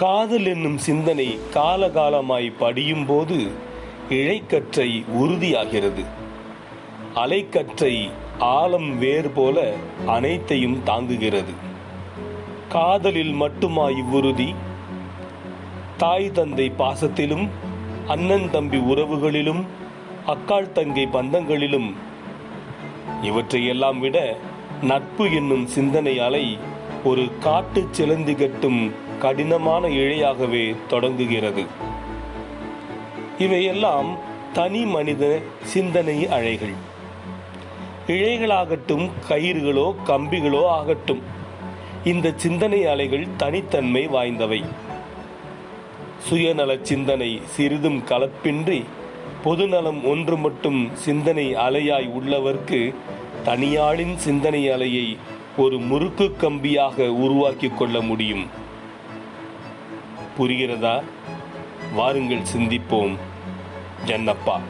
காதல் என்னும் சிந்தனை காலகாலமாய் படியும் போது இழைக்கற்றை உறுதியாகிறது. அலைக்கற்றை ஆழம் வேர் போல அனைத்தையும் தாங்குகிறது. காதலில் மட்டுமா இவ்வுறுதி தாய் தந்தை பாசத்திலும் அண்ணன் தம்பி உறவுகளிலும் அக்காள் தங்கை பந்தங்களிலும் இவற்றையெல்லாம் விட நட்பு என்னும் சிந்தனை அலை ஒரு காட்டு சிலந்தி கட்டும் கடினமான இழையாகவே தொடங்குகிறது. இவையெல்லாம் தனி மனித சிந்தனை அழைகள். இழைகளாகட்டும் கயிறுகளோ கம்பிகளோ ஆகட்டும் இந்த சிந்தனை அலைகள் தனித்தன்மை வாய்ந்தவை. சுயநல சிந்தனை சிறிதும் கலப்பின்றி பொதுநலம் ஒன்று மட்டும் சிந்தனை அலையாய் உள்ளவர்க்கு தனியாளின் சிந்தனை அலையை ஒரு முறுக்கு கம்பியாக உருவாக்கிக் கொள்ள முடியும். புரிகிறதா? வாருங்கள் சிந்திப்போம். ஜன்னப்பா.